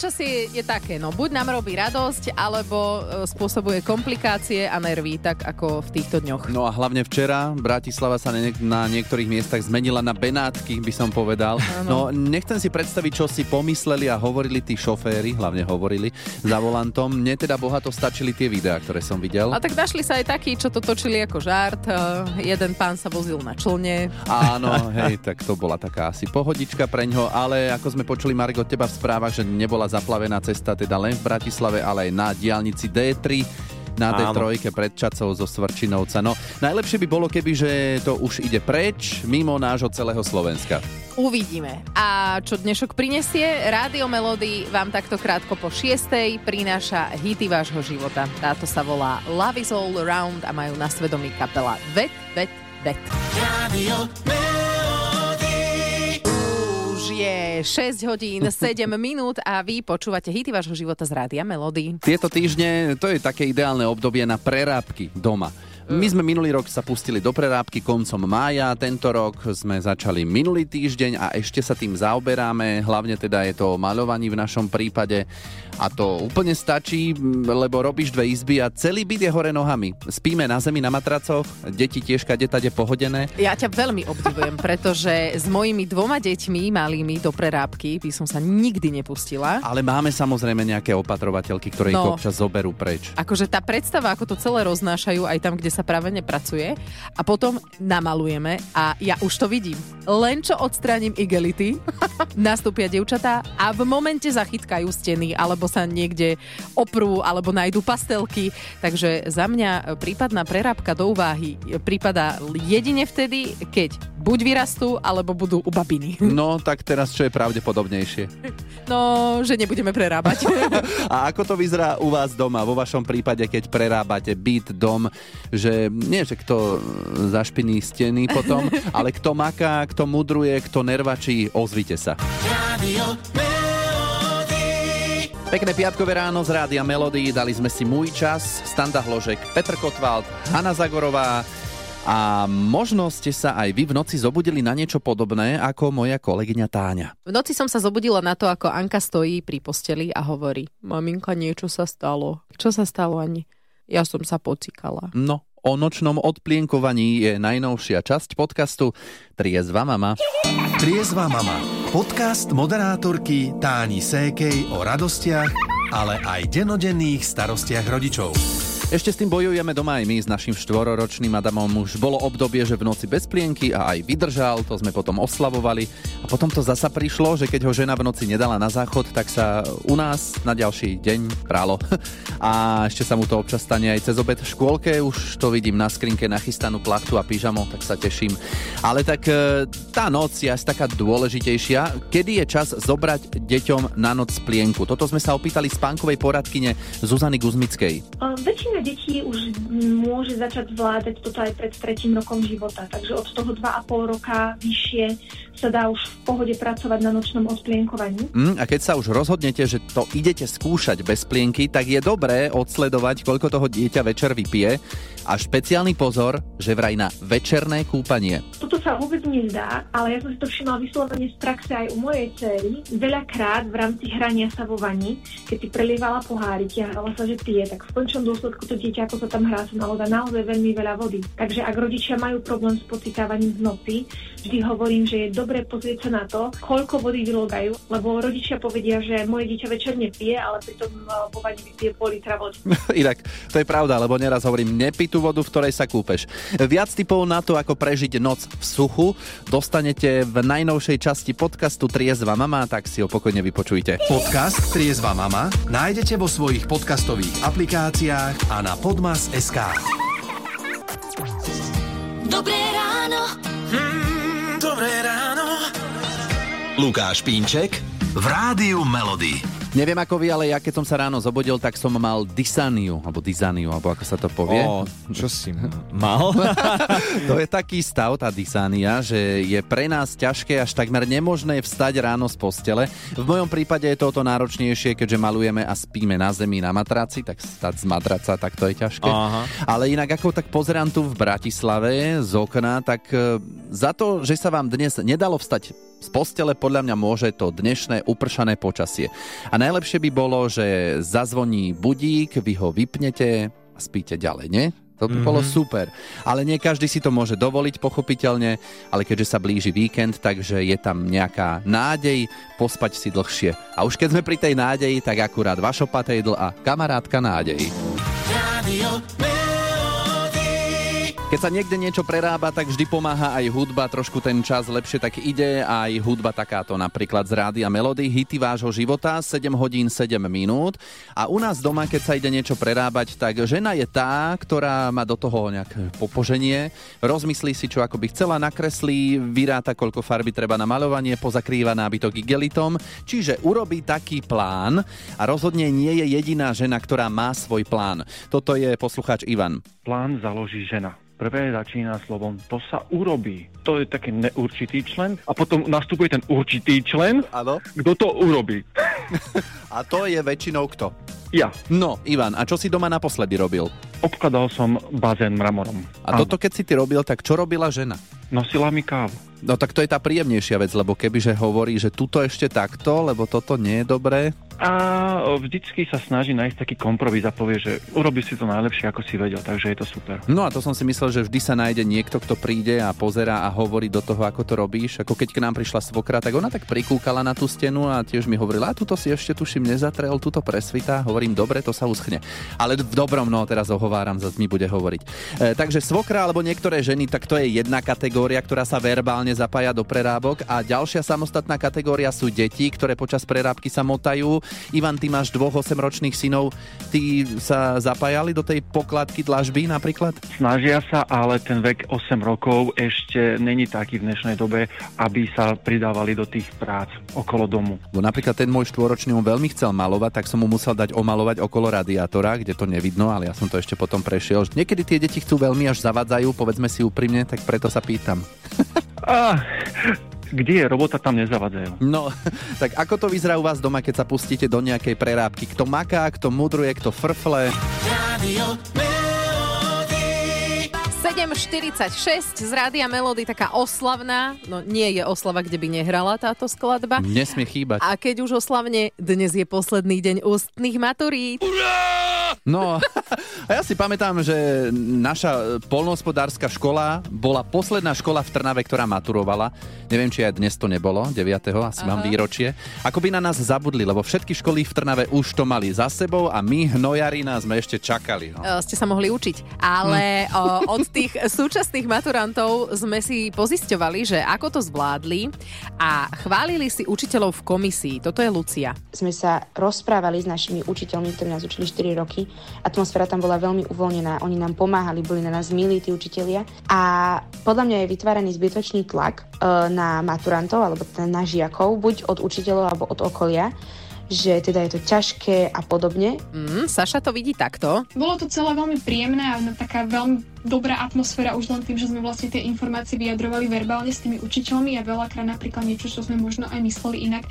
Počasie je také, no buď nám robí radosť, alebo e, spôsobuje komplikácie a nervy, tak ako v týchto dňoch. No a hlavne včera Bratislava sa na niektorých miestach zmenila na Benátky, by som povedal. No nechcem si predstaviť, čo si pomysleli a hovorili tí šoféry, hlavne hovorili za volantom. Mne teda bohato stačili tie videá, ktoré som videl. A tak našli sa aj takí, čo to točili ako žart. E, Jeden pán sa vozil na člne. Áno, hej, tak to bola taká asi pohodička pre ňo, ale ako sme počuli, Margo, teba v správach, že nebola zaplavená cesta teda len v Bratislave, ale aj na diálnici D3 na Áno. D3 pred Čacou zo Svrčinovca. No, najlepšie by bolo, keby, že to už ide preč, mimo nášho celého Slovenska. Uvidíme. A čo dnešok prinesie? Rádio Melody vám takto krátko po 6. prináša hity vášho života. Táto sa volá Love is all around a majú na svedomí kapela Vet, Vet, Vet. Radio Melody. Je 6 hodín 7 minút a vy počúvate hity vášho života z Rádia Melody. Tieto týždne, to je také ideálne obdobie na prerábky doma. My sme minulý rok sa pustili do prerábky koncom mája, tento rok sme začali minulý týždeň a ešte sa tým zaoberáme, hlavne teda je to o maľovaní v našom prípade a to úplne stačí, lebo robíš dve izby a celý byt je hore nohami. Spíme na zemi na matracoch, deti tiež kade tade pohodené. Ja ťa veľmi obdivujem, pretože s mojimi dvoma deťmi malými do prerábky by som sa nikdy nepustila. Ale máme samozrejme nejaké opatrovateľky, ktoré ich No. občas zoberú preč. Akože tá predstava, ako to celé roznášajú aj tam, kde sa práve nepracuje a potom namalujeme a ja už to vidím. Len čo odstránim igelity, nastúpia dievčatá a v momente zachytkajú steny alebo sa niekde oprú alebo nájdu pastelky. Takže za mňa prípadná prerábka do úvahy prípada jedine vtedy, keď buď vyrastú, alebo budú u babiny. No, tak teraz čo je pravdepodobnejšie? No, že nebudeme prerábať. A ako to vyzerá u vás doma, vo vašom prípade, keď prerábate byt, dom, že nie, že kto zašpiní steny potom, ale kto maká, kto mudruje, kto nervačí, ozvite sa. Radio. Pekné piatkové ráno z Rádia Melody, dali sme si Môj čas, Standa Hložek, Petr Kotwald, Hanna Zagorová a možno ste sa aj vy v noci zobudili na niečo podobné ako moja kolegyňa Táňa. V noci som sa zobudila na to, ako Anka stojí pri posteli a hovorí Maminka, niečo sa stalo. Čo sa stalo, Ani? Ja som sa pocikala. No, o nočnom odplienkovaní je najnovšia časť podcastu Triezva mama. Triezva mama. Podcast moderátorky Táni Sékej o radostiach, ale aj denodenných starostiach rodičov. Ešte s tým bojujeme doma aj my s našimštvororočným Adamom. Už bolo obdobie, že v noci bez plienky a aj vydržal, to sme potom oslavovali. A potom to zasa prišlo, že keď ho žena v noci nedala na záchod, tak sa u nás na ďalší deň pralo. A ešte sa mu to občas stane aj cez obed v škôlke, už to vidím na skrinke nachystanú plachtu a pyžamo, tak sa teším. Ale tak e, tá noc je asi taká dôležitejšia. Kedy je čas zobrať deťom na noc plienku? Toto sme sa opýtali spánkovej poradkyne Zuzany Guzmickej. E, Väčšina detí už môže začať zvládať toto aj pred tretím rokom života, takže od toho 2,5 roka vyššie sa dá už v pohode pracovať na nočnom odplienkovaní. Mm, a keď sa už rozhodnete, že to idete skúšať bez plienky, tak je dobré odsledovať, koľko toho dieťa večer vypije a špeciálny pozor, že vraj na večerné kúpanie. Toto sa vôbec nezdá, ale ja som si to všimla vyslovene z praxe aj u mojej cery. Veľakrát v rámci hrania sa vo vani, keď si prelievala poháriky a hrala sa, že pije, tak v končnom dôsledku to dieťa, ako sa tam hrá, sa nalodá naozaj veľmi veľa vody. Takže ak rodičia majú problém s pocitávaním v noci, vždy hovorím, že je dobré pozrieť sa na to, koľko vody vylogajú, lebo rodičia povedia, že moje dieťa večer nepije, ale pritom eh, vo vani vypije pol litra vody. Inak, to je pravda, lebo neraz hovorím, nepí tú vodu, v ktorej sa kúpeš. Viac tipov na to, ako prežiť noc v suchu, dostanete v najnovšej časti podcastu Triezva mama, tak si ho pokojne vypočujte. Podcast Triezva mama nájdete vo svojich podcastových aplikáciách a na podmas.sk. Dobré ráno. Mm, dobré ráno. Lukáš Pínček v Rádiu Melody. Neviem ako vy, ale ja keď som sa ráno zobudil, tak som mal dysaniu, alebo dysaniu, alebo ako sa to povie. O, čo si mal? to je taký stav, tá dysania, že je pre nás ťažké až takmer nemožné vstať ráno z postele. V mojom prípade je to o to náročnejšie, keďže malujeme a spíme na zemi na matraci, tak stať z matraca, tak to je ťažké. Aha. Ale inak ako tak pozerám tu v Bratislave z okna, tak e, za to, že sa vám dnes nedalo vstať z postele podľa mňa môže to dnešné upršané počasie. A najlepšie by bolo, že zazvoní budík, vy ho vypnete a spíte ďalej, nie? To by mm-hmm. bolo super. Ale nie každý si to môže dovoliť, pochopiteľne, ale keďže sa blíži víkend, takže je tam nejaká nádej pospať si dlhšie. A už keď sme pri tej nádeji, tak akurát Vašo Patejdl a kamarátka nádej. Rádio keď sa niekde niečo prerába, tak vždy pomáha aj hudba, trošku ten čas lepšie tak ide, aj hudba takáto napríklad z rády a melódy, hity vášho života, 7 hodín 7 minút. A u nás doma, keď sa ide niečo prerábať, tak žena je tá, ktorá má do toho nejak popoženie, rozmyslí si, čo ako by chcela, nakreslí, vyráta, koľko farby treba na malovanie, pozakrýva nábytok igelitom, čiže urobí taký plán a rozhodne nie je jediná žena, ktorá má svoj plán. Toto je poslucháč Ivan. Plán založí žena prvé začína slovom to sa urobí. To je taký neurčitý člen a potom nastupuje ten určitý člen. Áno. Kto to urobí? a to je väčšinou kto? Ja. No, Ivan, a čo si doma naposledy robil? Obkladal som bazén mramorom. A Áno. toto keď si ty robil, tak čo robila žena? Nosila mi kávu. No tak to je tá príjemnejšia vec, lebo kebyže hovorí, že tuto ešte takto, lebo toto nie je dobré. A vždycky sa snaží nájsť taký kompromis a povie, že urobí si to najlepšie, ako si vedel, takže je to super. No a to som si myslel, že vždy sa nájde niekto, kto príde a pozera a hovorí do toho, ako to robíš. Ako keď k nám prišla svokra, tak ona tak prikúkala na tú stenu a tiež mi hovorila, a tuto si ešte tuším nezatrel, tuto presvita. Hovorím, dobre, to sa uschne. Ale v dobrom, no teraz ohováram, zase mi bude hovoriť. E, takže svokra alebo niektoré ženy, tak to je jedna kategória, ktorá sa verbálne zapája do prerábok a ďalšia samostatná kategória sú deti, ktoré počas prerábky sa motajú Ivan, ty máš dvoch 8-ročných synov, ty sa zapájali do tej pokladky dlažby napríklad? Snažia sa, ale ten vek 8 rokov ešte není taký v dnešnej dobe, aby sa pridávali do tých prác okolo domu. Bo napríklad ten môj štvoročný on veľmi chcel malovať, tak som mu musel dať omalovať okolo radiátora, kde to nevidno, ale ja som to ešte potom prešiel. Niekedy tie deti chcú veľmi až zavadzajú, povedzme si úprimne, tak preto sa pýtam. Ah, kde je robota, tam nezavadzajú. No, tak ako to vyzerá u vás doma, keď sa pustíte do nejakej prerábky? Kto maká, kto mudruje, kto frfle? Rádio 7.46 z Rádia Melody, taká oslavná, no nie je oslava, kde by nehrala táto skladba. Nesmie chýbať. A keď už oslavne, dnes je posledný deň ústnych maturít. No, a ja si pamätám, že naša polnohospodárska škola bola posledná škola v Trnave, ktorá maturovala. Neviem, či aj dnes to nebolo, 9. asi Aha. mám výročie. Ako by na nás zabudli, lebo všetky školy v Trnave už to mali za sebou a my, hnojarina, sme ešte čakali. No. Ste sa mohli učiť, ale hm. o, od tých súčasných maturantov sme si pozisťovali, že ako to zvládli a chválili si učiteľov v komisii. Toto je Lucia. Sme sa rozprávali s našimi učiteľmi, ktorí nás učili 4 roky. Atmosféra tam bola veľmi uvoľnená, oni nám pomáhali, boli na nás milí tí učitelia. A podľa mňa je vytváraný zbytočný tlak e, na maturantov alebo teda na žiakov, buď od učiteľov alebo od okolia, že teda je to ťažké a podobne. Mm, Saša to vidí takto. Bolo to celé veľmi príjemné a taká veľmi dobrá atmosféra už len tým, že sme vlastne tie informácie vyjadrovali verbálne s tými učiteľmi a veľakrát napríklad niečo, čo sme možno aj mysleli inak,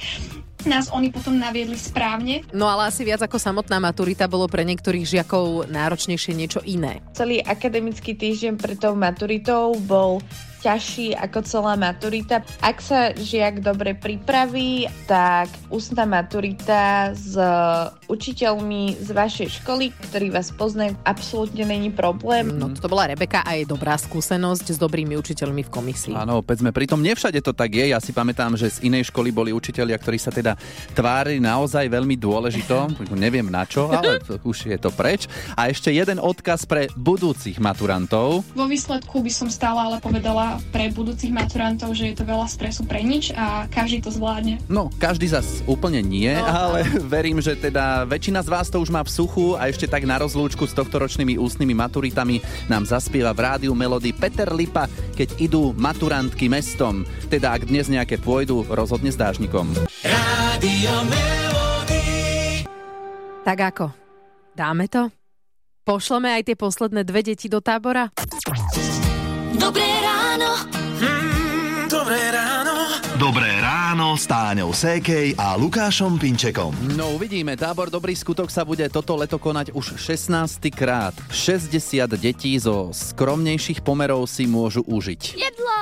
nás oni potom naviedli správne. No ale asi viac ako samotná maturita bolo pre niektorých žiakov náročnejšie niečo iné. Celý akademický týždeň pred tou maturitou bol ťažší ako celá maturita. Ak sa žiak dobre pripraví, tak ústna maturita s učiteľmi z vašej školy, ktorí vás poznajú, absolútne není problém. No to bola Rebeka a je dobrá skúsenosť s dobrými učiteľmi v komisii. Áno, opäť sme pritom nevšade to tak je. Ja si pamätám, že z inej školy boli učiteľia, ktorí sa teda tvárili naozaj veľmi dôležito. Neviem na čo, ale už je to preč. A ešte jeden odkaz pre budúcich maturantov. Vo výsledku by som stále ale povedala, pre budúcich maturantov, že je to veľa stresu pre nič a každý to zvládne. No, každý zas úplne nie, no, ale verím, že teda väčšina z vás to už má v suchu a ešte tak na rozlúčku s tohto ročnými ústnymi maturitami nám zaspieva v rádiu melódy Peter Lipa, keď idú maturantky mestom. Teda ak dnes nejaké pôjdu, rozhodne s dážnikom. Rádio Melody Tak ako? Dáme to? Pošleme aj tie posledné dve deti do tábora? Dobré ráno. S Táňou Sékej a Lukášom Pinčekom. No uvidíme, tábor Dobrý skutok sa bude toto leto konať už 16. krát. 60 detí zo skromnejších pomerov si môžu užiť. Jedlo,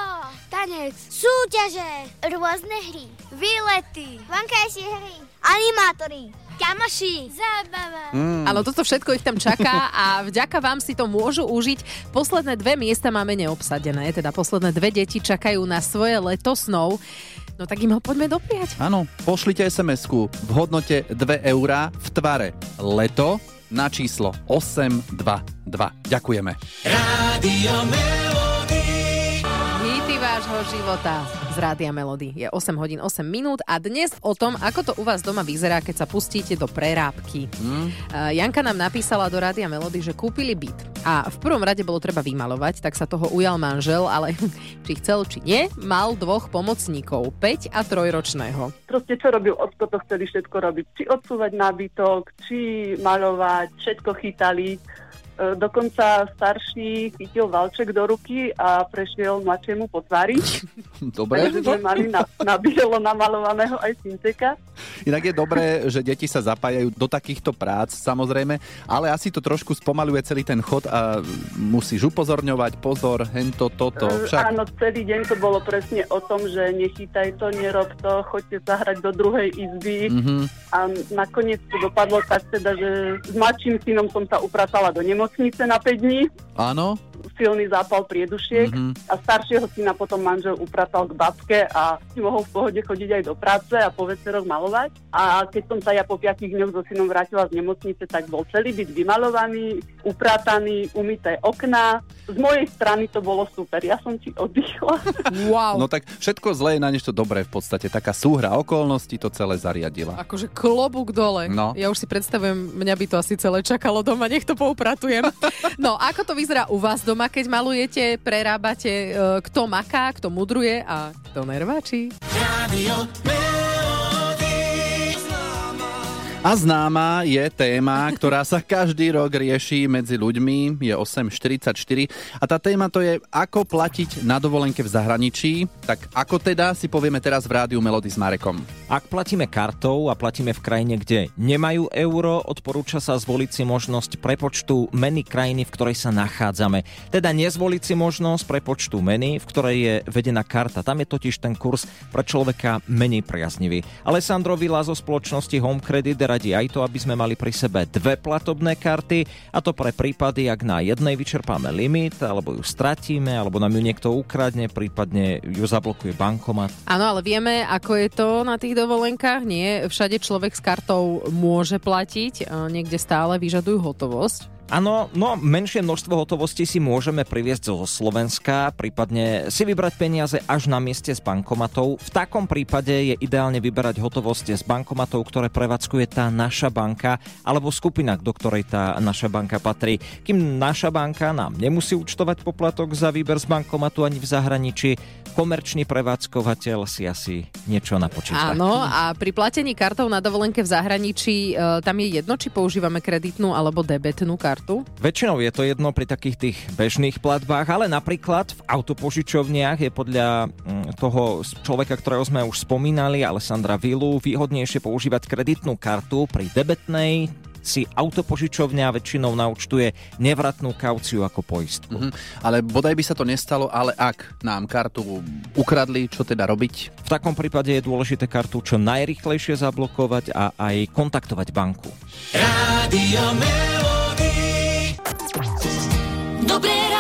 tanec, súťaže, rôzne hry, výlety, vonkajšie hry, animátory, kamoši, zábava. Mm. Áno, toto všetko ich tam čaká a vďaka vám si to môžu užiť. Posledné dve miesta máme neobsadené, teda posledné dve deti čakajú na svoje leto snov. No tak im ho poďme dopriať. Áno, pošlite SMS-ku v hodnote 2 eurá v tvare leto na číslo 822. Ďakujeme. Rádio Hity vášho života z Rádia Melody. Je 8 hodín 8 minút a dnes o tom, ako to u vás doma vyzerá, keď sa pustíte do prerábky. Hm? Uh, Janka nám napísala do Rádia Melody, že kúpili byt a v prvom rade bolo treba vymalovať, tak sa toho ujal manžel, ale či chcel, či nie, mal dvoch pomocníkov, 5 a 3 ročného. Proste čo robil ocko, to chceli všetko robiť. Či odsúvať nábytok, či maľovať, všetko chytali. E, Dokonca starší chytil valček do ruky a prešiel mladšiemu po tvári. Dobre. Takže sme mali na, na bielo namalovaného aj synteka. Inak je dobré, že deti sa zapájajú do takýchto prác, samozrejme, ale asi to trošku spomaluje celý ten chod a musíš upozorňovať, pozor, hento, toto, E, však. Áno, celý deň to bolo presne o tom, že nechytaj to, nerob to, choďte zahrať do druhej izby. Mhm. A nakoniec to dopadlo tak teda, že s mladším synom som sa upratala do nemocnice na 5 dní. Áno? Silný zápal priedušiek Mhm. a staršieho syna potom manžel upratal k babke a si mohol v pohode chodiť aj do práce a po večeroch malovať. A keď som sa ja po 5 dňoch so synom vrátila z nemocnice, tak bol celý byt vymalovaný, uprataný, umyté okná. Z mojej strany to bolo super, ja som si oddychla. Wow. No tak všetko zlé je na niečo dobré v podstate. Taká súhra okolností to celé zariadila. Akože klobúk dole. No. Ja už si predstavujem, mňa by to asi celé čakalo doma, nech to poupratujem. No, ako to vyzerá u vás doma, keď malujete, prerábate, e, kto maká, kto mudruje a kto nerváči? Rádio A známa je téma, ktorá sa každý rok rieši medzi ľuďmi, je 8.44 a tá téma to je, ako platiť na dovolenke v zahraničí. Tak ako teda si povieme teraz v rádiu Melody s Marekom. Ak platíme kartou a platíme v krajine, kde nemajú euro, odporúča sa zvoliť si možnosť prepočtu meny krajiny, v ktorej sa nachádzame. Teda nezvoliť si možnosť prepočtu meny, v ktorej je vedená karta. Tam je totiž ten kurz pre človeka menej priaznivý. Alessandro Vila zo spoločnosti Home Credit radí aj to, aby sme mali pri sebe dve platobné karty a to pre prípady, ak na jednej vyčerpáme limit, alebo ju stratíme, alebo nám ju niekto ukradne, prípadne ju zablokuje bankomat. Áno, ale vieme, ako je to na tých dovolenkách. Nie, všade človek s kartou môže platiť, niekde stále vyžadujú hotovosť. Áno, no menšie množstvo hotovosti si môžeme priviesť zo Slovenska, prípadne si vybrať peniaze až na mieste z bankomatov. V takom prípade je ideálne vyberať hotovosť z bankomatov, ktoré prevádzkuje tá naša banka alebo skupina, do ktorej tá naša banka patrí. Kým naša banka nám nemusí účtovať poplatok za výber z bankomatu ani v zahraničí, komerčný prevádzkovateľ si asi niečo napočíta. Áno, a pri platení kartou na dovolenke v zahraničí e, tam je jedno, či používame kreditnú alebo debetnú kartu. Väčšinou je to jedno pri takých tých bežných platbách, ale napríklad v autopožičovniach je podľa mm, toho človeka, ktorého sme už spomínali, Alessandra Vilu, výhodnejšie používať kreditnú kartu pri debetnej si autopožičovňa väčšinou naučtuje nevratnú kauciu ako poistku. Mhm. Ale bodaj by sa to nestalo, ale ak nám kartu ukradli, čo teda robiť? V takom prípade je dôležité kartu čo najrychlejšie zablokovať a aj kontaktovať banku. Rádio Dobré ráno.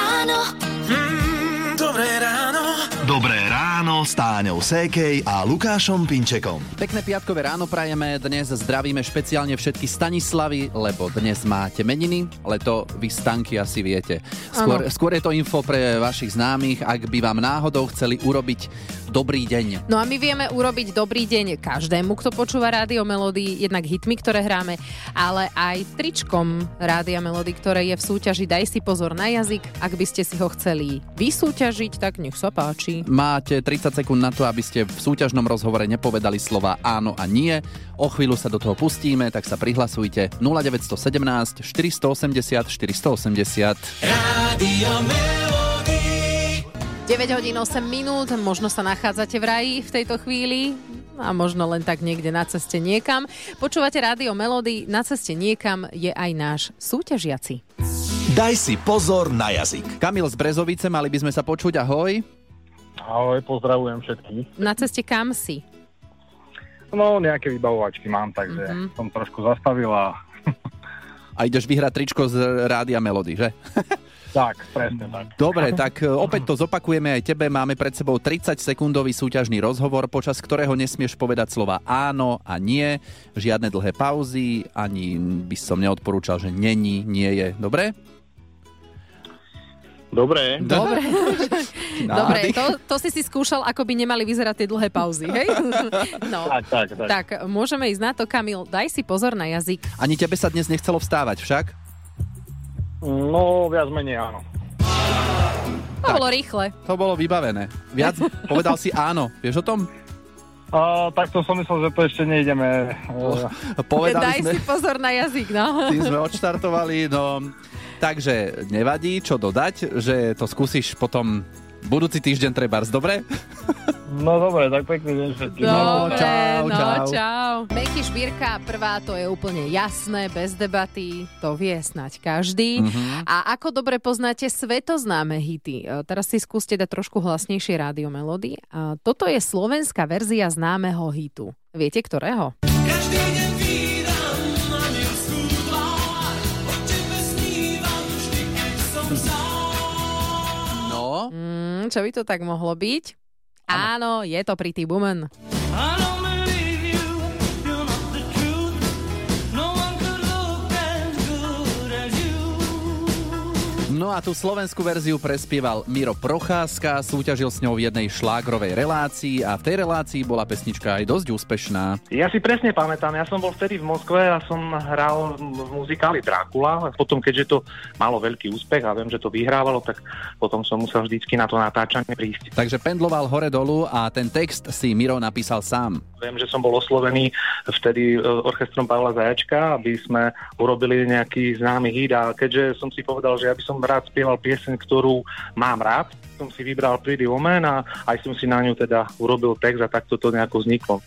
S Táňou Sékej a Lukášom Pinčekom. Pekné piatkové ráno prajeme, dnes zdravíme špeciálne všetky Stanislavy, lebo dnes máte meniny, ale to vy stanky asi viete. Skôr, skôr je to info pre vašich známych, ak by vám náhodou chceli urobiť dobrý deň. No a my vieme urobiť dobrý deň každému, kto počúva Rádio Melody, jednak hitmi, ktoré hráme, ale aj tričkom Rádia Melody, ktoré je v súťaži Daj si pozor na jazyk. Ak by ste si ho chceli vysúťažiť, tak nech sa páči. Máte 30 sekúnd na to, aby ste v súťažnom rozhovore nepovedali slova áno a nie. O chvíľu sa do toho pustíme, tak sa prihlasujte 0917 480 480. Rádio Melody. 9 hodín 8 minút, možno sa nachádzate v raji v tejto chvíli a možno len tak niekde na ceste niekam. Počúvate rádio Melody, na ceste niekam je aj náš súťažiaci. Daj si pozor na jazyk. Kamil z Brezovice, mali by sme sa počuť, ahoj. Ahoj, pozdravujem všetkých. Na ceste kam si? No, nejaké vybavovačky mám, takže Mhm. mm-hmm. som trošku zastavil a A ideš vyhrať tričko z Rádia Melody, že? tak, presne tak. Dobre, tak e, opäť to zopakujeme aj tebe. Máme pred sebou 30-sekundový súťažný rozhovor, počas ktorého nesmieš povedať slova áno a nie, žiadne dlhé pauzy, ani by som neodporúčal, že není, nie je. Dobre? Dobre. Dobre. Dobre, to, to si si skúšal, ako by nemali vyzerať tie dlhé pauzy, hej? No. Tak, tak, tak. Tak, môžeme ísť na to, Kamil, daj si pozor na jazyk. Ani tebe sa dnes nechcelo vstávať však? No, viac menej áno. To bolo rýchle. To bolo vybavené. Viac povedal si áno. Vieš o tom? A, takto som myslel, že to ešte nejdeme. Povedali daj sme, si pozor na jazyk, no. tým sme odštartovali, no... Takže nevadí, čo dodať, že to skúsiš potom budúci týždeň trebárs, dobre? No dobre, tak pekný deň všetkým. Dobre, čau, no čau. čau. Meky šbírka prvá, to je úplne jasné, bez debaty, to vie snať každý. Mhm. A ako dobre poznáte svetoznáme hity? E, Teraz si skúste dať trošku hlasnejšie rádio melódy. A Toto je slovenská verzia známeho hitu. Viete ktorého? Každý deň Mm, čo by to tak mohlo byť? Áno, je to Pretty Woman. I No a tú slovenskú verziu prespieval Miro Procházka, súťažil s ňou v jednej šlágrovej relácii a v tej relácii bola pesnička aj dosť úspešná. Ja si presne pamätám, ja som bol vtedy v Moskve a som hral v muzikáli Drákula. Potom, keďže to malo veľký úspech a viem, že to vyhrávalo, tak potom som musel vždycky na to natáčanie prísť. Takže pendloval hore-dolu a ten text si Miro napísal sám. Viem, že som bol oslovený vtedy e, orchestrom Pavla Zajačka, aby sme urobili nejaký známy hit a keďže som si povedal, že ja by som rád spieval pieseň, ktorú mám rád, som si vybral Pretty Woman a aj som si na ňu teda urobil text a takto to nejako vzniklo.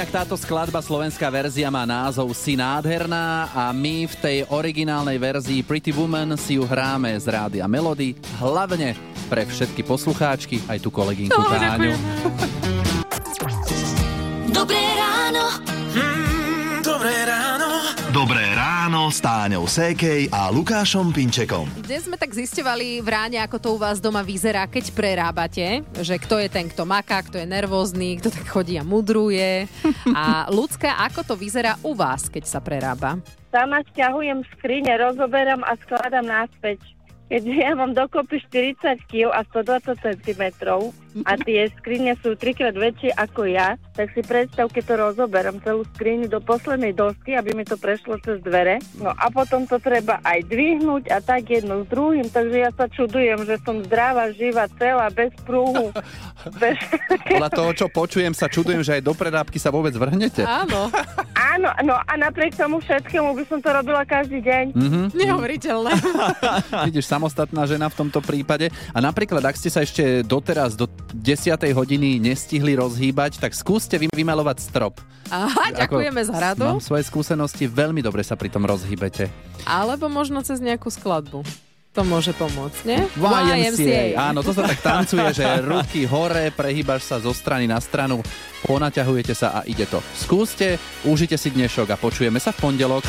Inak táto skladba, slovenská verzia, má názov Si nádherná a my v tej originálnej verzii Pretty Woman si ju hráme z rádia Melody, hlavne pre všetky poslucháčky, aj tú kolegynku No, Táňu. Dobré ráno. Mm, dobré ráno. Dobré ráno s Táňou Sékej a Lukášom Pinčekom. Dnes sme tak zisťovali v ráne, ako to u vás doma vyzerá, keď prerábate, že kto je ten, kto maká, kto je nervózny, kto tak chodí a mudruje. A ľudská, ako to vyzerá u vás, keď sa prerába? Sama stiahujem skrine, rozoberám a skladám naspäť. Keďže ja mám dokopy 40 kg a 120 cm a tie skrine sú trikrát väčšie ako ja, tak si predstav, keď to rozoberám celú skriňu do poslednej dosky, aby mi to prešlo cez dvere. No a potom to treba aj dvihnúť a tak jedno s druhým, takže ja sa čudujem, že som zdravá, živá, celá, bez prúhu. bez... Podľa toho, čo počujem, sa čudujem, že aj do prerábky sa vôbec vrhnete. Áno. Áno, no a napriek tomu všetkému by som to robila každý deň. Mhm. Neuveriteľné. Vidíš, samostatná žena v tomto prípade. A napríklad, ak ste sa ešte doteraz do 10. hodiny nestihli rozhýbať, tak skúste vy- vymalovať strop. Aha, ďakujeme za radu. Mám svoje skúsenosti, veľmi dobre sa pri tom rozhýbete. Alebo možno cez nejakú skladbu. To môže pomôcť, nie? YMCA. Áno, to sa tak tancuje, že ruky hore, prehýbaš sa zo strany na stranu, ponaťahujete sa a ide to. Skúste, užite si dnešok a počujeme sa v pondelok.